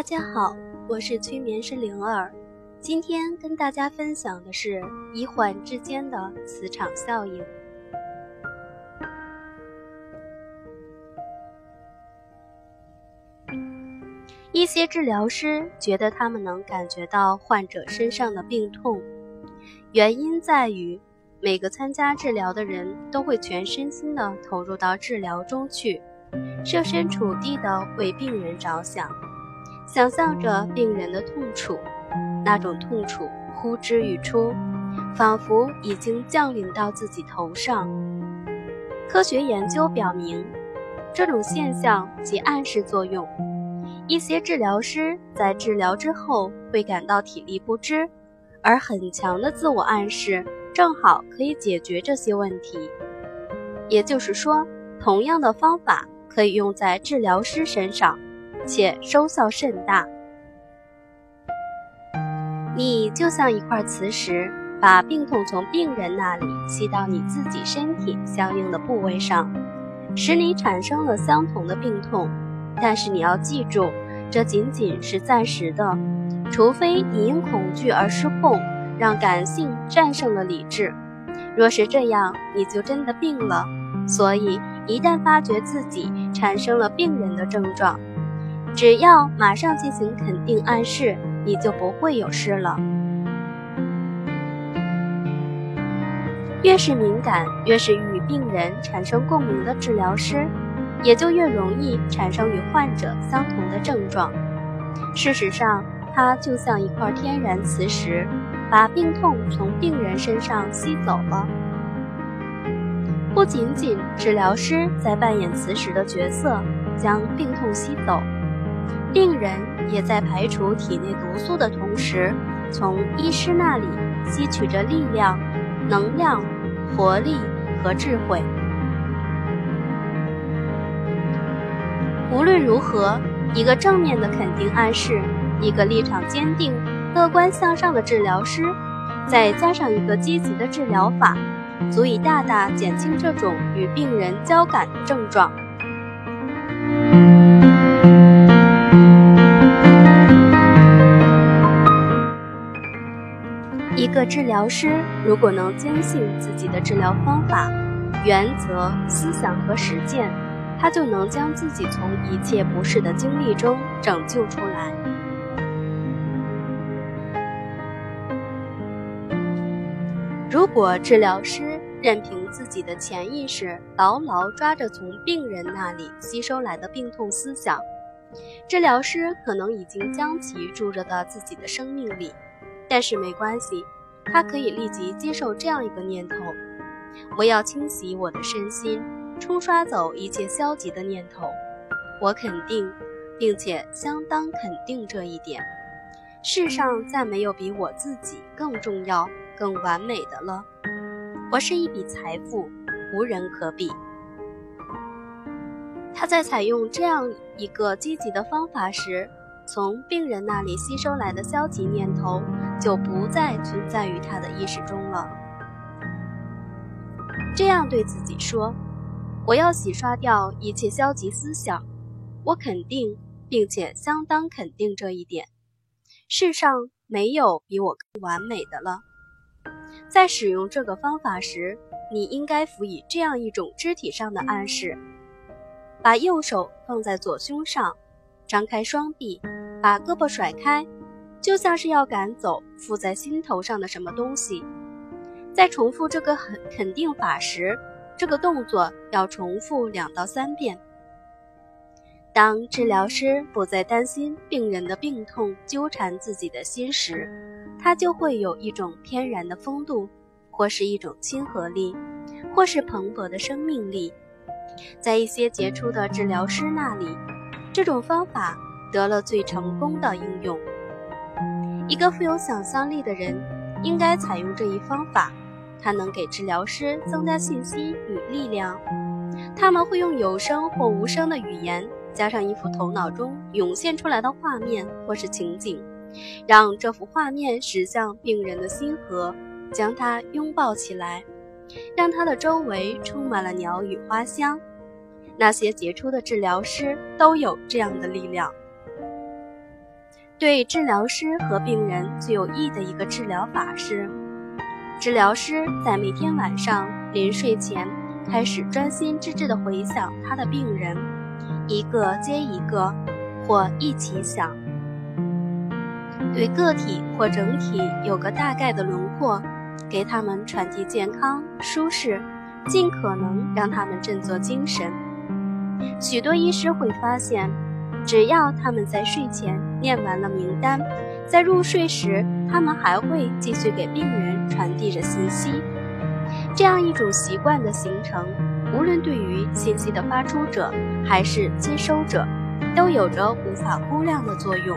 大家好，我是催眠师灵儿，今天跟大家分享的是医患之间的磁场效应。一些治疗师觉得他们能感觉到患者身上的病痛，原因在于每个参加治疗的人都会全身心的投入到治疗中去，设身处地的为病人着想。想象着病人的痛楚，那种痛楚呼之欲出，仿佛已经降临到自己头上。科学研究表明，这种现象及暗示作用。一些治疗师在治疗之后会感到体力不支，而很强的自我暗示正好可以解决这些问题。也就是说，同样的方法可以用在治疗师身上。且收效甚大。你就像一块磁石，把病痛从病人那里吸到你自己身体相应的部位上，使你产生了相同的病痛。但是你要记住，这仅仅是暂时的，除非你因恐惧而失控，让感性战胜了理智。若是这样，你就真的病了。所以，一旦发觉自己产生了病人的症状，只要马上进行肯定暗示，你就不会有事了。越是敏感、越是与病人产生共鸣的治疗师，也就越容易产生与患者相同的症状。事实上，它就像一块天然磁石，把病痛从病人身上吸走了。不仅仅治疗师在扮演磁石的角色，将病痛吸走。病人也在排除体内毒素的同时，从医师那里吸取着力量、能量、活力和智慧。无论如何，一个正面的肯定暗示，一个立场坚定、乐观向上的治疗师，再加上一个积极的治疗法，足以大大减轻这种与病人交感的症状。个治疗师如果能坚信自己的治疗方法、原则、思想和实践，他就能将自己从一切不适的经历中拯救出来。如果治疗师任凭自己的潜意识牢牢抓着从病人那里吸收来的病痛思想，治疗师可能已经将其注入到自己的生命里。但是没关系，他可以立即接受这样一个念头：我要清洗我的身心，冲刷走一切消极的念头。我肯定，并且相当肯定这一点。世上再没有比我自己更重要、更完美的了。我是一笔财富，无人可比。他在采用这样一个积极的方法时，从病人那里吸收来的消极念头。就不再存在于他的意识中了。这样对自己说：“我要洗刷掉一切消极思想。”我肯定，并且相当肯定这一点。世上没有比我更完美的了。在使用这个方法时，你应该辅以这样一种肢体上的暗示：把右手放在左胸上，张开双臂，把胳膊甩开。就像是要赶走附在心头上的什么东西。在重复这个很肯定法时，这个动作要重复两到三遍。当治疗师不再担心病人的病痛纠缠自己的心时，他就会有一种天然的风度，或是一种亲和力，或是蓬勃的生命力。在一些杰出的治疗师那里，这种方法得了最成功的应用。一个富有想象力的人应该采用这一方法，它能给治疗师增加信心与力量。他们会用有声或无声的语言，加上一幅头脑中涌现出来的画面或是情景，让这幅画面驶向病人的心河，将他拥抱起来，让他的周围充满了鸟语花香。那些杰出的治疗师都有这样的力量。对治疗师和病人最有益的一个治疗法是，治疗师在每天晚上临睡前开始专心致志地回想他的病人，一个接一个，或一起想，对个体或整体有个大概的轮廓，给他们传递健康、舒适，尽可能让他们振作精神。许多医师会发现，只要他们在睡前念完了名单，在入睡时，他们还会继续给病人传递着信息。这样一种习惯的形成，无论对于信息的发出者还是接收者，都有着无法估量的作用。